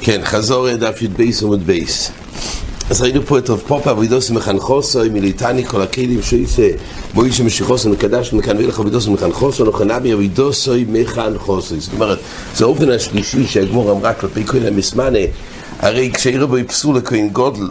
כן, חזרה דף י"ב עמוד ב'. אז ראינו פה את רב פפא עבודתו מחנכתו, מי לא תניא כל הכלים שעשה משה משיחתן מקדשתן מכאן ואילך עבודתן מחנכתן, הכא נמי עבודתו מחנכתו. זאת אומרת, זה האופן השלישי שהגמרא אמרה כלפי כהן המתמנה, הרי כשאירע בו פסול לכהן גדול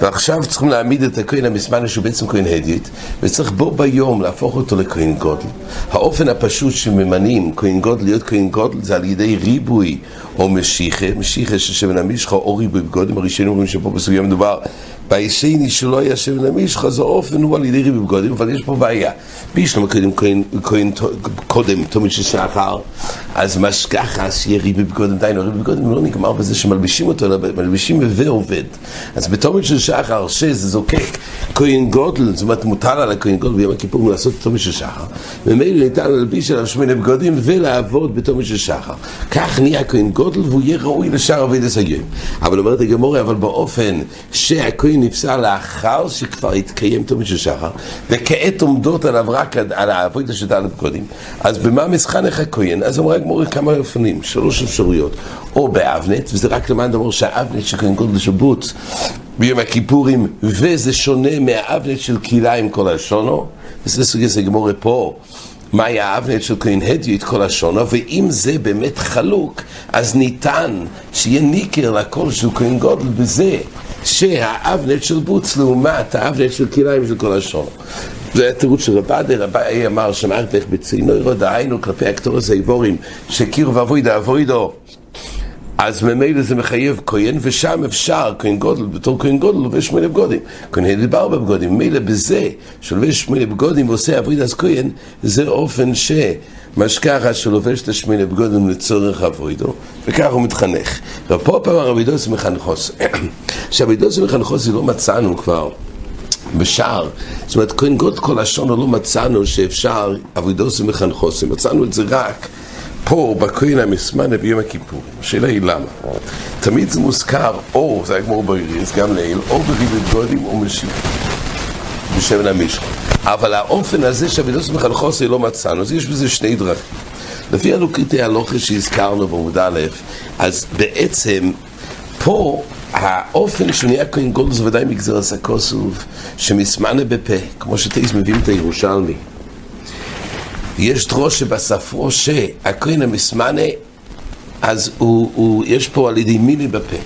ועכשיו צריכים להעמיד את הכהן המתמנה שהוא בעצם כהן הדיוט וצריך בו ביום להפוך אותו לכהן גדול. האופן הפשוט שממנים כהן גדול להיות כהן גדול זה על ידי ריבוי או משיחה, משיחה ששמן המשחה או ריבוי בגודים הראשונים אומרים שפה בסוגיה מדובר בישני שלא היה שמן המשחה זה אופן הוא על ידי ריבוי בגודים אבל יש פה בעיה. בישלום קודם כהן קודם תומד של שחר אז משכחה שיהיה ריבוי בגודים דיינו ריבוי בגודים לא נגמר בזה שמלבישים אותו אלא מלבישים ועובד אז בתומד של שחר שזה זוקק כהן גודל זאת אומרת מוטל על הכהן גודל ביום הכיפור לעשות תומד של שחר. ומילא ניתן להלביש עליו שמונה בגודים ולעבוד בתומד של שחר. כך נהיה כהן גודל והוא יהיה ראוי לשאר עבודת הסגים. אבל אומרת הגמורה, אבל באופן שהכהן נפסל לאחר שכבר התקיים תומד של שחר, וכעת עומדות עליו רק על העבודת שדנו קודם, אז במה מסחנך הכהן? אז אמרה הגמורה כמה אופנים, שלוש אפשרויות. או באבנט, וזה רק למען דבר שהאבנט של כהן גודל שבוץ ביום הכיפורים, וזה שונה מהאבנט של קהילה עם כל השונו, וזה של גמורה פה. מהי האבנט של כהן הדיו את כל השונו, ואם זה באמת חלוק, אז ניתן שיהיה ניקר לכל של כהן גודל בזה שהאבנט של בוץ לעומת האבנט של כליים של כל השונו. זה התירוץ של רבדי, רבי אמר שמערכת בצינו ירוד היינו כלפי הקטורס האיבורים שקירו ואבוידו אבוידו אז ממילא זה מחייב כהן, ושם אפשר כהן גודל, בתור כהן גודל לובש שמונה בגודים. כהן הדיד בארבע בגודים. ממילא בזה שלובש שמונה בגודים ועושה אבוידס כהן, זה אופן שמשכחה שלובש את השמונה בגודים לצורך אבוידו, וכך הוא מתחנך. ופה פעם הרבידוס מחנכוס. שהרבידוס מחנכוס לא מצאנו כבר. בשער, זאת אומרת, כהן גודל כל השונו לא מצאנו שאפשר אבוידוס מחנכוס, מצאנו את זה רק פה בכהן המסמנה ביום הכיפור, השאלה היא למה. תמיד זה מוזכר, או, זה היה כמו בריריס, גם לעיל, או בריבית גודים או משיב, בשמן המשחה. אבל האופן הזה שהבדוס מחנכוסי לא מצאנו, אז יש בזה שני דרכים. לפי הלוקריטי הלוכה שהזכרנו בעמוד א', אז בעצם פה האופן שהוא נהיה כהן זה ודאי מגזר הסקוסוב, שמסמנה בפה, כמו שטייס מביאים את הירושלמי. יש דרוש שבספרו שהכהן המסמנה, אז הוא, הוא, יש פה על ידי מילי בפה.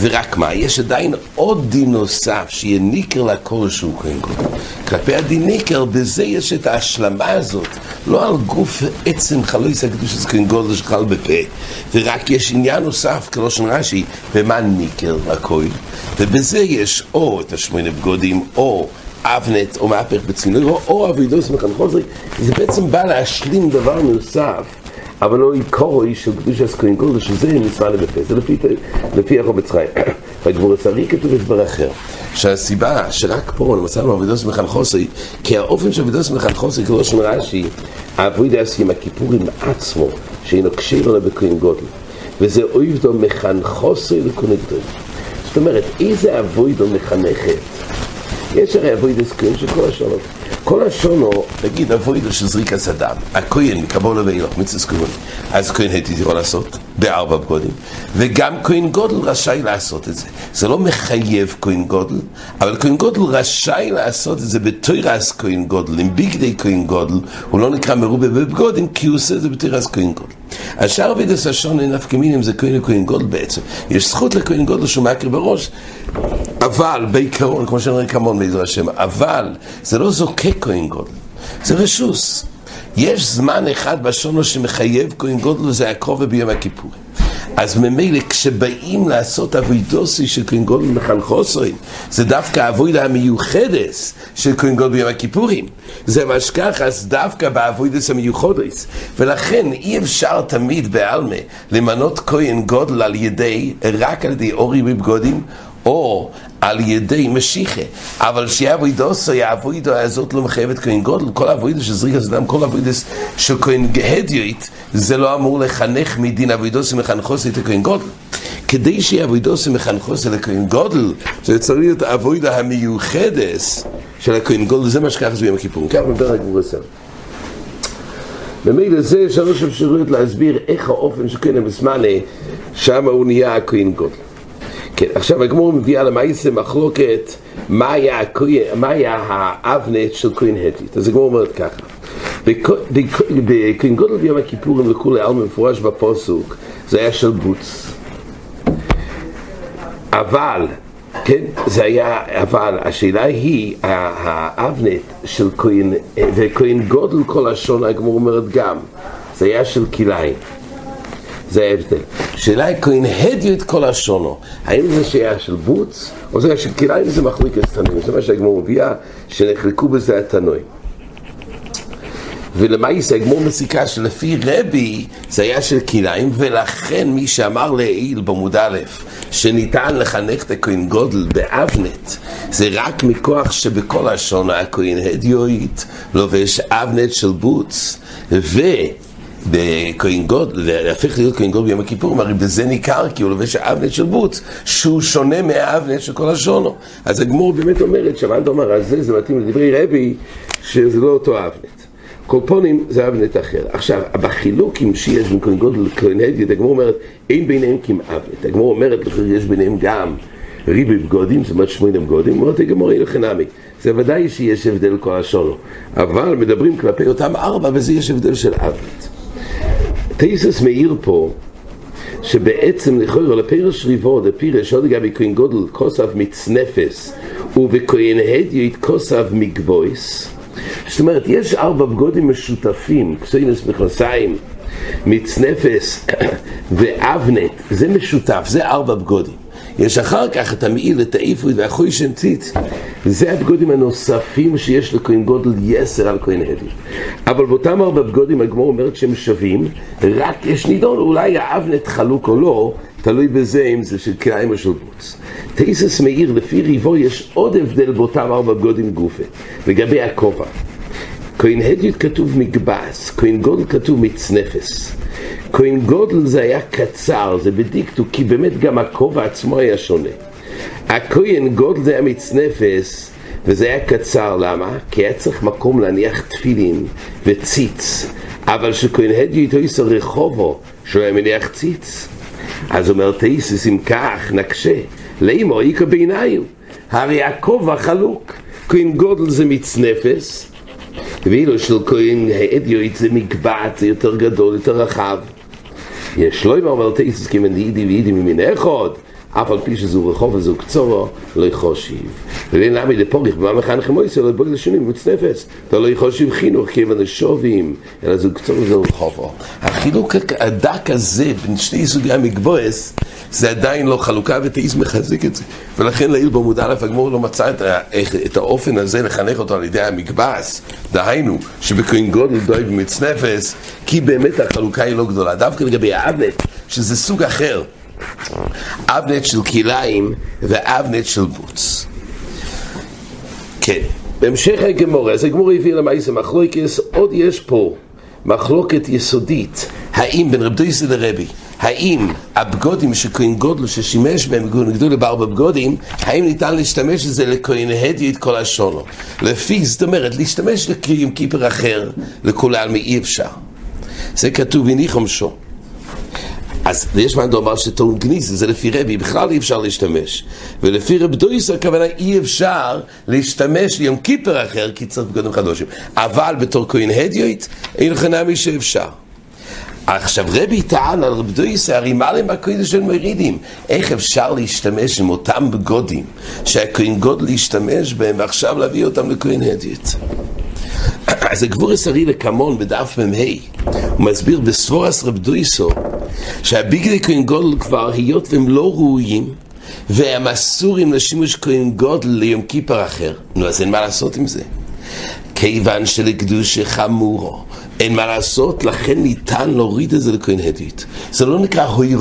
ורק מה, יש עדיין עוד דין נוסף שיהיה ניקר לכל שהוא כהן גודל. כלפי הדין ניקר, בזה יש את ההשלמה הזאת, לא על גוף עצם חלויס הקדוש של כהן גודל שחל בפה, ורק יש עניין נוסף, כמו של רש"י, במה ניקר לכל, ובזה יש או את השמונה בגודים, או אבנט או מהפך בצינור, או אבידוס מחנכוזרי, זה בעצם בא להשלים דבר נוסף, אבל לא עיקרו של קדוש הסקוין גולדה, שזה מצווה לבפה, זה לפי, לפי החובץ חיים. בגבור הצרי כתוב הסבר אחר, שהסיבה שרק פה מצאנו אבידוס מחנכוסי, כי האופן של אבידוס מחנכוסי, כמו שאומר רש"י, אבידוס עם הכיפורים עצמו, שאינו קשיר לו בכהן גודל, וזה אויבדו מחנכוסי לכהן גדול. זאת אומרת, איזה אבוידו מחנכת יש הרי עבודת כהן של כל השנה. כל השנה, נגיד עבודה של זריקת הדם, הכהן מקבלה ואילך, מצוות כהונה, אז כהן הייתי יכול לעשות בארבע בגדים, וגם כהן גדול רשאי לעשות את זה. זה לא מחייב כהן גדול, אבל כהן גדול רשאי לעשות את זה בתורת כהן גדול, עם בגדי כהן גדול, הוא לא נקרא מרובה בבגדים, כי הוא עושה את זה בתורת כהן גדול. השאר עבודת השנה אין נפקא מינה אם זה כהן וכהן גדול בעצם. יש זכות לכהן גודל שהוא מעקר בראש, אבל בעיקרון, כמו שאני רואה כמון בעזר השם, אבל זה לא זוקק כהן גודל, זה רשוס. יש זמן אחד בשונו שמחייב כהן גודל וזה הקרוב ביום הכיפורים. אז ממילא כשבאים לעשות אבוידוסי של כהן גודל מחנכוסוי, זה דווקא האבוידה המיוחדת של כהן גודל ביום הכיפורים. זה מה שכך, אז דווקא באבוידס המיוחדס. ולכן אי אפשר תמיד בעלמה למנות כהן גודל על ידי, רק על ידי אורי בבגודים, או על ידי משיחה, אבל שיעבוידוסו, יעבוידו הזאת לא מחייבת כהן גודל, כל העבוידו של זריקת אדם, כל העבוידו של כהן הדיוט, זה לא אמור לחנך מדין עבוידוסו מחנכוסי את הכהן גודל. כדי שיעבוידוסו מחנכוסי לכהן גודל, זה צריך להיות העבוידו המיוחדת של הכהן גודל, זה מה שככה זה ביום הכיפורים. ככה מדבר הגבור הסר. במילא זה שלוש אפשרויות להסביר איך האופן שכהן המסמנה, שם הוא נהיה הכהן גודל. כן, עכשיו הגמור מביאה למעשה מחלוקת מה היה, האבנט של כהן הטית. אז הגמור אומרת ככה, בכהן גודל ביום הכיפורים לכולי עלמא מפורש בפוסוק, זה היה של בוץ. אבל, כן, זה היה, אבל השאלה היא, האבנט של כהן, וכהן גודל כל השון, הגמור אומרת גם, זה היה של כלאיים. זה ההבדל. שאלה היא, כהן הדיו את כל השונו. האם זה שהיה של בוץ, או זה של כלאיים, זה מחליק את תנועים. זה מה שהגמור מביאה, שנחלקו בזה התנועים. ולמעשה הגמור מסיקה שלפי רבי זה היה של כלאיים ולכן מי שאמר לעיל בעמוד א' שניתן לחנך את הכהן גדול באבנט זה רק מכוח שבכל השנה הכהן הדיוט לובש אבנט של בוץ ו... בכהן גדול, להפך להיות כהן גדול ביום הכיפורים, הרי בזה ניכר כי הוא לובש האבנט של בוץ, שהוא שונה מהאבנט של כל השנה. אז הגמרא באמת אומרת, שמע את אומר, אז זה, זה מתאים לדברי רבי, שזה לא אותו אבנט. על כל פנים זה אבנט אחר. עכשיו, בחילוקים שיש בין כהן גדול לכהן הדיוט, הגמרא אומרת, אין ביניהם כמאבנט. הגמור אומרת, יש ביניהם גם ריבי בגודים, זאת אומרת שמונה בגודים, אומרת הגמור אין לחינמי. זה ודאי שיש הבדל כל השונו. אבל מדברים כלפי אותם ארבע, וזה יש הבדל של אבנט. טייסס מאיר פה, שבעצם לכאורה לפירש ריבו, לפירש עוד לגבי כהן גודל כוסף מצנפס, ובכהן הדיוט כוסף מגבויס, זאת אומרת, יש ארבע בגודים משותפים, קסוינס מכנסיים, מצנפס ואבנט, זה משותף, זה ארבע בגודים. יש אחר כך את המעיל, את האיפוי והחוי שנציץ. זה הבגודים הנוספים שיש לכהן גודל יסר על כהן הדי. אבל באותם ארבע בגודים הגמור אומרת שהם שווים, רק יש נידון, אולי האבנט חלוק או לא, תלוי בזה אם זה של קריים או של בוץ. תייסס מאיר, לפי ריבו יש עוד הבדל באותם ארבע בגודים גופה, לגבי הכובע. כהן הדיוט כתוב מקבס, כהן גודל כתוב מצנפס. כהן גודל זה היה קצר, זה בדיקטו, כי באמת גם הכובע עצמו היה שונה. הכהן גודל זה היה מצנפס, וזה היה קצר, למה? כי היה צריך מקום להניח תפילין וציץ, אבל שכהן הדיוט היו רחובו, שהוא היה מניח ציץ. אז אומר תאיסס, אם כך נקשה, לאמו איכא בעיניו, הרי הכובע חלוק, כהן גודל זה מצנפס, ואילו של כהן זה מקבעת, זה יותר גדול, יותר רחב. יש לא אומר תאיסס כמן דידי ואידי ממין אחד, אף על פי שזו רחוב וזו קצורו, לא יחושיב. ולין למה לפוריך במה מחנך מויסר, לא בואי לשונים, מוץ נפס. אתה לא יחושיב חינוך, כיוון השובים, אלא זו קצורו וזו רחובו. החילוק הדק הזה בין שני סוגי המגבוס, זה עדיין לא חלוקה, ותאיס מחזיק את זה. ולכן לעיל בעמוד א', הגמור לא מצא את, את האופן הזה לחנך אותו על ידי המקבס, דהיינו, שבכהן גודל דואג מצנפס, כי באמת החלוקה היא לא גדולה. דווקא לגבי האבנט, שזה סוג אחר. אבנט של כליים ואבנט של בוץ. כן, בהמשך הגמורה, אז הגמורה הביא למעשה מחלוקס, עוד יש פה מחלוקת יסודית, האם בין רב דויסי לרבי, האם הבגודים שכהן גודלו ששימש בהם גדול בארבע בגודים, האם ניתן להשתמש בזה לכהן הדי את כל השונו? לפי, זאת אומרת, להשתמש לקריאים קיפר אחר, לכולל מאי אפשר. זה כתוב הניחם שו. אז יש מה לומר שטעון גניזה, זה לפי רבי, בכלל אי אפשר להשתמש. ולפי רב דויסר, הכוונה אי אפשר להשתמש ליום קיפר אחר, כי צריך בגודים חדושים. אבל בתור כהן הדיוט, אין לך נמי שאפשר. עכשיו רבי טען על רב דויסר, הרי מה להם בקודש של מרידים? איך אפשר להשתמש עם אותם בגודים שהכהן גודל להשתמש בהם ועכשיו להביא אותם לכהן הדיוט? אז הגבורס הרי לקמון בדף מ"ה, הוא מסביר בסבורס רב דויסו, שהביגלי כהן גודל כבר, היות והם לא ראויים, והם אסורים לשימוש כהן גודל ליום כיפר אחר. נו, אז אין מה לעשות עם זה. כיוון שלקדוש חמורו, אין מה לעשות, לכן ניתן להוריד את זה לכהן הדית. זה לא נקרא הוי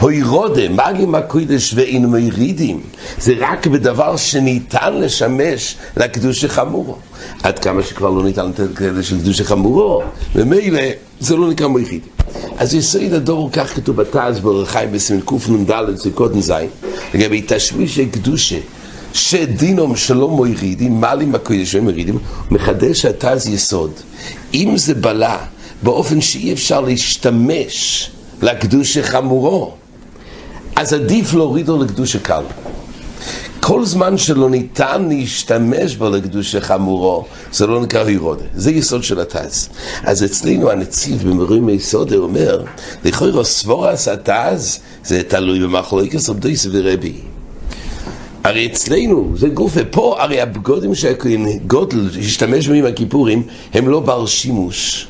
רודה. הוי רודה, מגים הקודש ואין מורידים, זה רק בדבר שניתן לשמש לקדוש חמורו. עד כמה שכבר לא ניתן כאלה של קדוש חמורו, ומילא זה לא נקרא מורידים. אז יסוד הדור, כך כתוב בתז ברחיים בסימן קנ"ד סוכות נ"ז, לגבי תשמישי קדושה, שדינום שלא מורידים, מעלים בקודש ומורידים, מחדש התז יסוד. אם זה בלה באופן שאי אפשר להשתמש לקדושה חמורו, אז עדיף להוריד לו לקדושה קל. כל זמן שלא ניתן להשתמש בו לקדושה חמורו, זה לא נקרא הירודה. זה יסוד של התז. אז אצלנו הנציב במורים מיסודה אומר, לכאורה סבורס התז זה תלוי במחלוקת רבדויס ורבי. הרי אצלנו, זה גוף, ופה הרי הבגודים שהכהן גודל השתמש בהם הכיפורים, הם לא בר שימוש.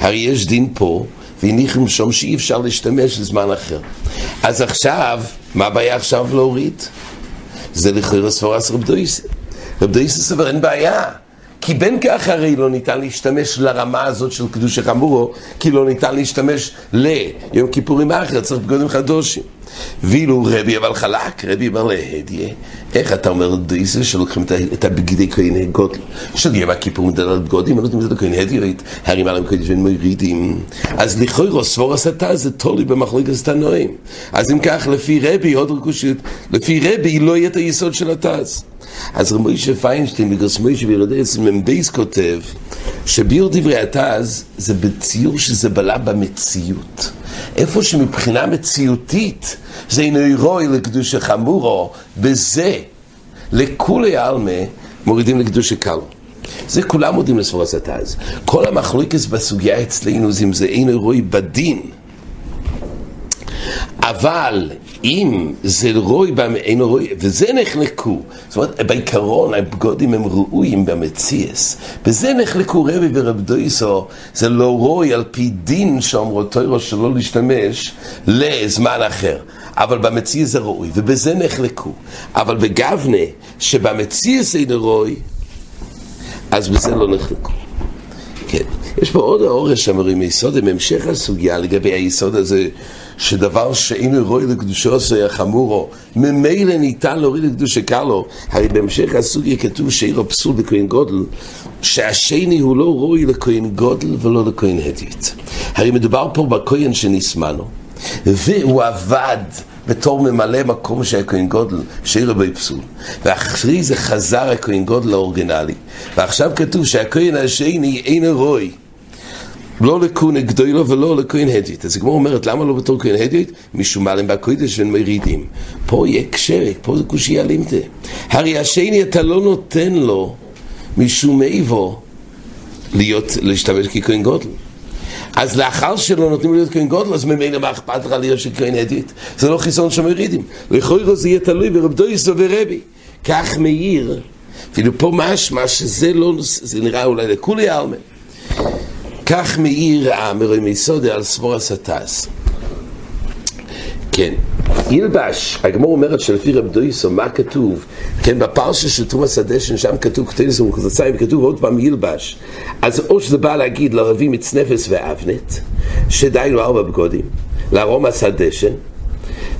הרי יש דין פה, והניחם שם שאי אפשר להשתמש לזמן אחר. אז עכשיו, מה הבעיה עכשיו להוריד? זה לכאורה ספורס רב דויסה. רב דויסה סבר אין בעיה. כי בין כך הרי לא ניתן להשתמש לרמה הזאת של קדושה חמורו, כי לא ניתן להשתמש ליום כיפורים אחר, צריך בגודים חדושים. ואילו רבי אבל חלק, רבי אמר להדיה, איך אתה אומר דייסה שלוקחים את הבגדי כהן גודל, של יום הכיפורים דלת גודים, לא יודעים את הכהן הדיות, הרים עליהם קודש ומורידים. אז לכאורה סבור הסתה זה תולי במחלוקת סתנועים. אז אם כך, לפי רבי, עוד רכושית, לפי רבי לא יהיה את היסוד של התז. אז רבי מוישה פיינשטיין, בגרס מוישה וירדי אצל מבייס כותב, שביור דברי התז זה בציור שזה בלע במציאות. איפה שמבחינה מציאותית זה אינו רוי לקדושה חמורו, בזה לכולי עלמה מורידים לקדושה קלו. זה כולם מודים לספורס התז. כל המחלוקת בסוגיה אצלנו זה אם זה אינו רוי בדין. אבל אם זה רוי, אינו רוי, וזה נחלקו, זאת אומרת, בעיקרון הבגודים הם ראויים במציאס, בזה נחלקו רבי ורב דויסו, זה לא רוי על פי דין שאומרו תוירו שלא להשתמש לזמן אחר. אבל במציאס זה ראוי, ובזה נחלקו. אבל בגבנה, שבמציאס אינו רוי, אז בזה לא נחלקו. כן. יש פה עוד האורש שאמרים מיסוד, עם המשך הסוגיה לגבי היסוד הזה שדבר שאינו רואה לקדושו זה חמורו, ממילא ניתן להוריד לקדושה קלו. הרי בהמשך הסוגיה כתוב שאין לו פסול לכהן גודל, שהשני הוא לא רואי לכהן גודל ולא לכהן הדית. הרי מדובר פה בכהן שנסמנו, והוא עבד בתור ממלא מקום של הכהן גודל, שאין לו פסול. ואחרי זה חזר הכהן גודל האורגנלי. ועכשיו כתוב שהכהן השני אינו רואי. לא לכהן גדולו ולא לכהן הדית. אז הגמור אומרת, למה לא בתור כהן הדית? משום מה להם בקודש ומרידים. פה יהיה קשרק, פה זה קושי אלימתה. הרי השני אתה לא נותן לו משום איבו להיות, להשתמש ככהן גודל. אז לאחר שלא נותנים להיות כהן גודל, אז ממילא מה אכפת לך להיות של כהן הדית? זה לא חיסון שמרידים. לכאורה זה יהיה תלוי ברב דויסו ורבי. כך מאיר, אפילו פה משמע שזה לא, זה נראה אולי לכולי עלמה. כך מאיר האמרי מיסודה על סבור הסטס. כן, ילבש, הגמור אומרת שלפי רב דויסו, מה כתוב? כן, בפרשה של תומאס הדשן, שם כתוב כתוב ומחזציים, כתוב עוד פעם ילבש. אז או שזה בא להגיד לרבי מצנפס ואבנת, שדיינו ארבע בגודים, לארומס הדשן,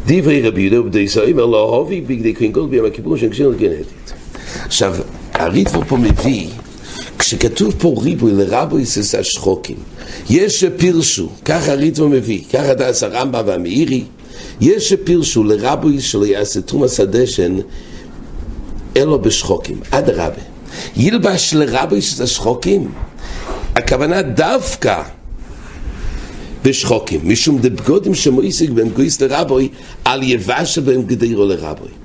דברי רבי יהודה ובדויסו, אומר לא הובי בגדי גולד ביום הכיפור של קשיר לגנטית. עכשיו, הריטבו פה מביא כשכתוב פה ריבוי לרבוי ססה שחוקים, יש שפירשו, ככה ריטבו מביא, ככה דס הרמב"ם והמאירי, יש שפירשו לרבוי שלא יעשה תרומס הדשן אלו בשחוקים, אדרבה. ילבש לרבוי ססה שחוקים, הכוונה דווקא בשחוקים, משום דבגודים שמויסיק בהם גויס לרבוי, על יבשה בהם גדירו לרבוי.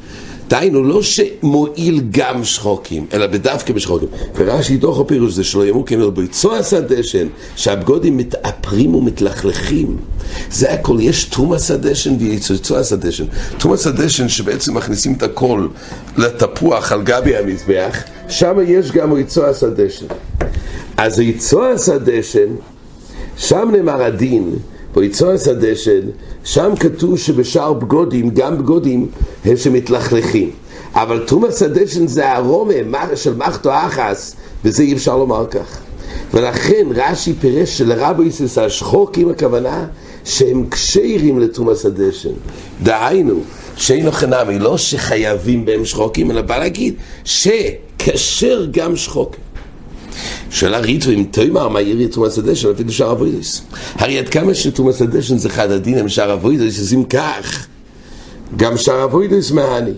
דהיינו, לא שמועיל גם שחוקים, אלא בדווקא בשחוקים. ורש"י דוח הפירוש זה שלא יאמרו כמל ביצוע סדשן, שהבגודים מתאפרים ומתלכלכים. זה הכל, יש תרומה סדשן ויצוע סדשן. תרומה סדשן שבעצם מכניסים את הכל לתפוח על גבי המזבח, שם יש גם ריצוע סדשן. אז ריצוע סדשן, שם נאמר הדין, ביצועס הדשן, שם כתוב שבשאר בגודים, גם בגודים, הם שמתלכלכים. אבל תומאס הדשן זה הרומה של מחתו אחס, וזה אי אפשר לומר כך. ולכן רש"י פירש שלרבו איסס השחוקים הכוונה שהם קשרים לתומאס הדשן. דהיינו, שאינו חנמי, לא שחייבים בהם שחוקים, אלא בא להגיד שכשר גם שחוקים. שאלה ריטו אם תאמר מה יהיה תומאס הדשן אפילו שאר אבוידוס. הרי עד כמה שתומאס הדשן זה חד הדין עם שאר אבוידוס, אז אם כך, גם שאר אבוידוס מהני.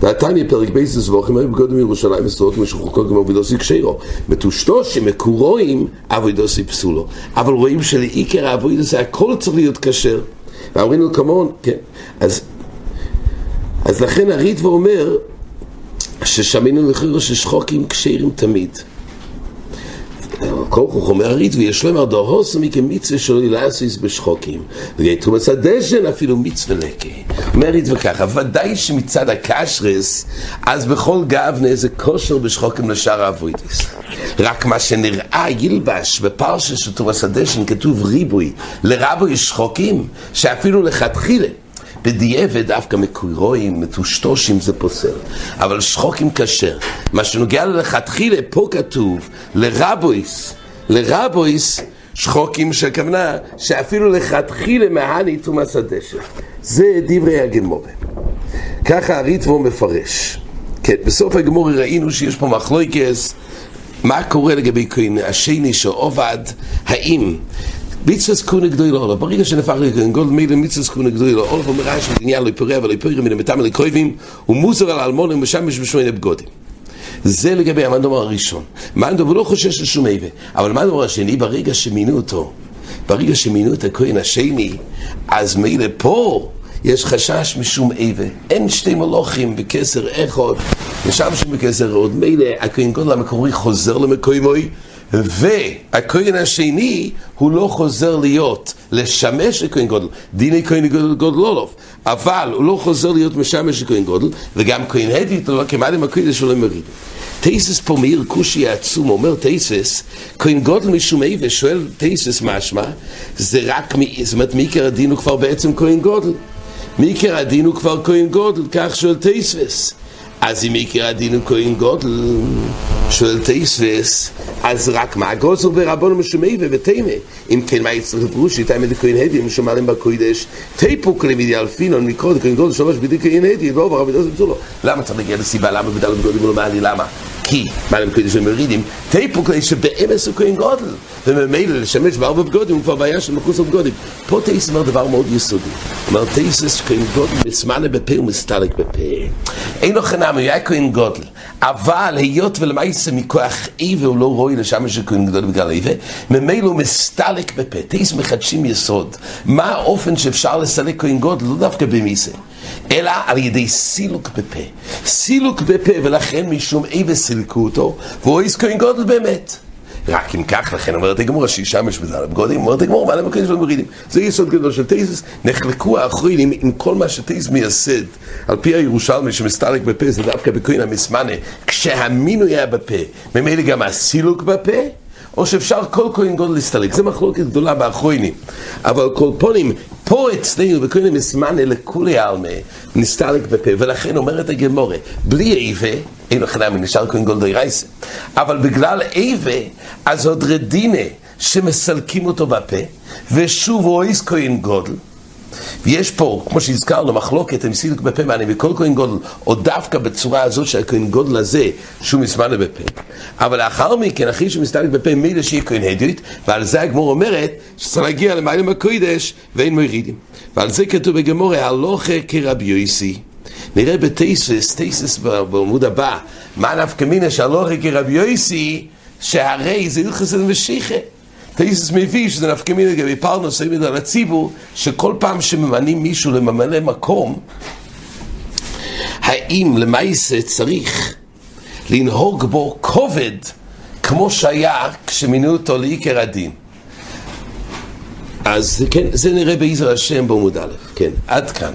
והתניא פרק בייסס ואוכם היו בגודם ירושלים מסורות משוחקו כמו אבידוסי קשירו. מתושתו שמקורואים אבידוסי פסולו. אבל רואים שלעיקר האבידוסי הכל צריך להיות כשר. ואמרים לו כמון, כן. אז, אז לכן הריטב"א אומר ששמינו לחירו ששחוקים כשרים תמיד. כל כך אומר הריט ויש לו אמר דהוסו מכמצווה שלא ילעסיס בשחוקים ויתרומס הדשן אפילו מצווה לקה אומר הריט וככה ודאי שמצד הקשרס אז בכל גאבנה זה כושר בשחוקים לשאר האבוידס. רק מה שנראה ילבש בפרשה של תורס הדשן כתוב ריבוי לרבוי שחוקים שאפילו לכתחילה בדיעבד דווקא מקורואים, מטושטושים זה פוסל, אבל שחוקים כשר. מה שנוגע ללכתחילה, פה כתוב לרבויס, לרבויס שחוקים שכוונה שאפילו לכתחילה מהני תומס הדשא. זה דברי הגמורה. ככה הריטבו מפרש. כן, בסוף הגמורה ראינו שיש פה מחלוקס מה קורה לגבי כהן השני שעובד, האם מצווה כהונה גדולה עולה, ברגע שנפח לכהן גודל מילה מצווה כהונה גדולה עולה, אומר רש"י עניין לא יפורע ולא יפורע מן המתם לקרובים ומוזר על אלמון ומשמש בשמונה בגודים זה לגבי המנדומר הראשון. מנדומר לא חושש לשום איבה, אבל המנדומר השני, ברגע שמינו אותו, ברגע שמינו את הכהן השני, אז מילא פה יש חשש משום איבה. אין שתי מלוכים בכסר אחד, משמשים בכסר עוד. מילא הכהן גודל המקורי חוזר למקוימוי, והכהן השני הוא לא חוזר להיות, לשמש לכהן גודל, דיני כהן גודל לא לוב, אבל הוא לא חוזר להיות משמש לכהן גודל, וגם כהן הדית לא כמעט עם הקודש שלו מריד. תייסס פה מאיר כושי העצום, אומר תייסס, כהן גודל משום אי, ושואל תייסס משמע, זה רק, זאת אומרת, מעיקר הדין הוא כבר בעצם כהן גודל. מעיקר הדין הוא כבר כהן גודל, כך שואל תייסס. אז אם יקרא דין כהן גודל, שואל תייסווס, אז רק מה גוזר ברבון משומי ובתימה? אם כן, מה יצטרך לפרוש איתם את הכהן שומע להם בקוידש, תיפוק למידי אלפינון מקרוא כהן גודל שלוש בידי כהן הדי, לא עבר עבודה זה לו. למה צריך להגיע לסיבה? למה בדל בגודל ולא מעלי? למה? כי, מה להם קוידש ומרידים? תיפוק לי שבאמס הוא כהן גודל, וממילא לשמש בארבע בגודים, הוא כבר בעיה של מחוץ לבגודים. פה תייס אומר דבר מאוד יסודי. אומר תייסס כהן גודל מסמנה בפה ומסתלק בפה. אין לו חנם, הוא היה כהן גודל. אבל היות ולמעשה מכוח איבה הוא לא רואה לשם שכהן גדול בגלל איבה, ממילא הוא מסתלק בפה. תייס מחדשים יסוד. מה האופן שאפשר לסלק כהן גודל? לא דווקא במיסה. אלא על ידי סילוק בפה. סילוק בפה, ולכן משום איבה סילקו אותו, והוא איס כהן גודל באמת. רק אם כך, לכן אומרת הגמורה שישמש בזה על בגודים, אומרת הגמורה, מה למקרים של מורידים? זה יסוד גדול של תייסס, נחלקו האחרונים עם כל מה שתייס מייסד, על פי הירושלמי שמסתלק בפה, זה דווקא בכהן המסמנה, כשהמינוי היה בפה, ממילא גם הסילוק בפה, או שאפשר כל כהן גודל להסתלק, זה מחלוקת גדולה באחרונים, אבל כל פונים, פה אצלנו בכהן המסמנה לכולי עלמה, נסתלק בפה, ולכן אומרת הגמורה, בלי איבה, אין לך נמי, נשאר כהן גודל דיירייסה, אבל בגלל איבה, אז עוד רדינה שמסלקים אותו בפה, ושוב הוא איס כהן גודל, ויש פה, כמו שהזכרנו, מחלוקת עם סילוק בפה מעני בכל כהן גודל, או דווקא בצורה הזאת שהכהן גודל הזה, שהוא מסמנה בפה. אבל לאחר מכן, אחרי שהוא מסתלק בפה, מילא שיהיה כהן הדית, ועל זה הגמור אומרת, שצריך להגיע למעלה הקודש, ואין מורידים. ועל זה כתוב בגמור, הלוכה כרבי יויסי. נראה בתייסס, תייסס בעמוד הבא, מה נפקא מינא שהלוכה כרבי יויסי, שהרי זה ילחס משיחה. תייסס מביא שזה נפקא מינא לגבי פרנוס, העמיד על הציבור, שכל פעם שממנים מישהו לממלא מקום, האם למעשה צריך לנהוג בו כובד כמו שהיה כשמינו אותו לעיקר הדין. אז כן, זה נראה בעזר השם בעמוד א', כן, עד כאן.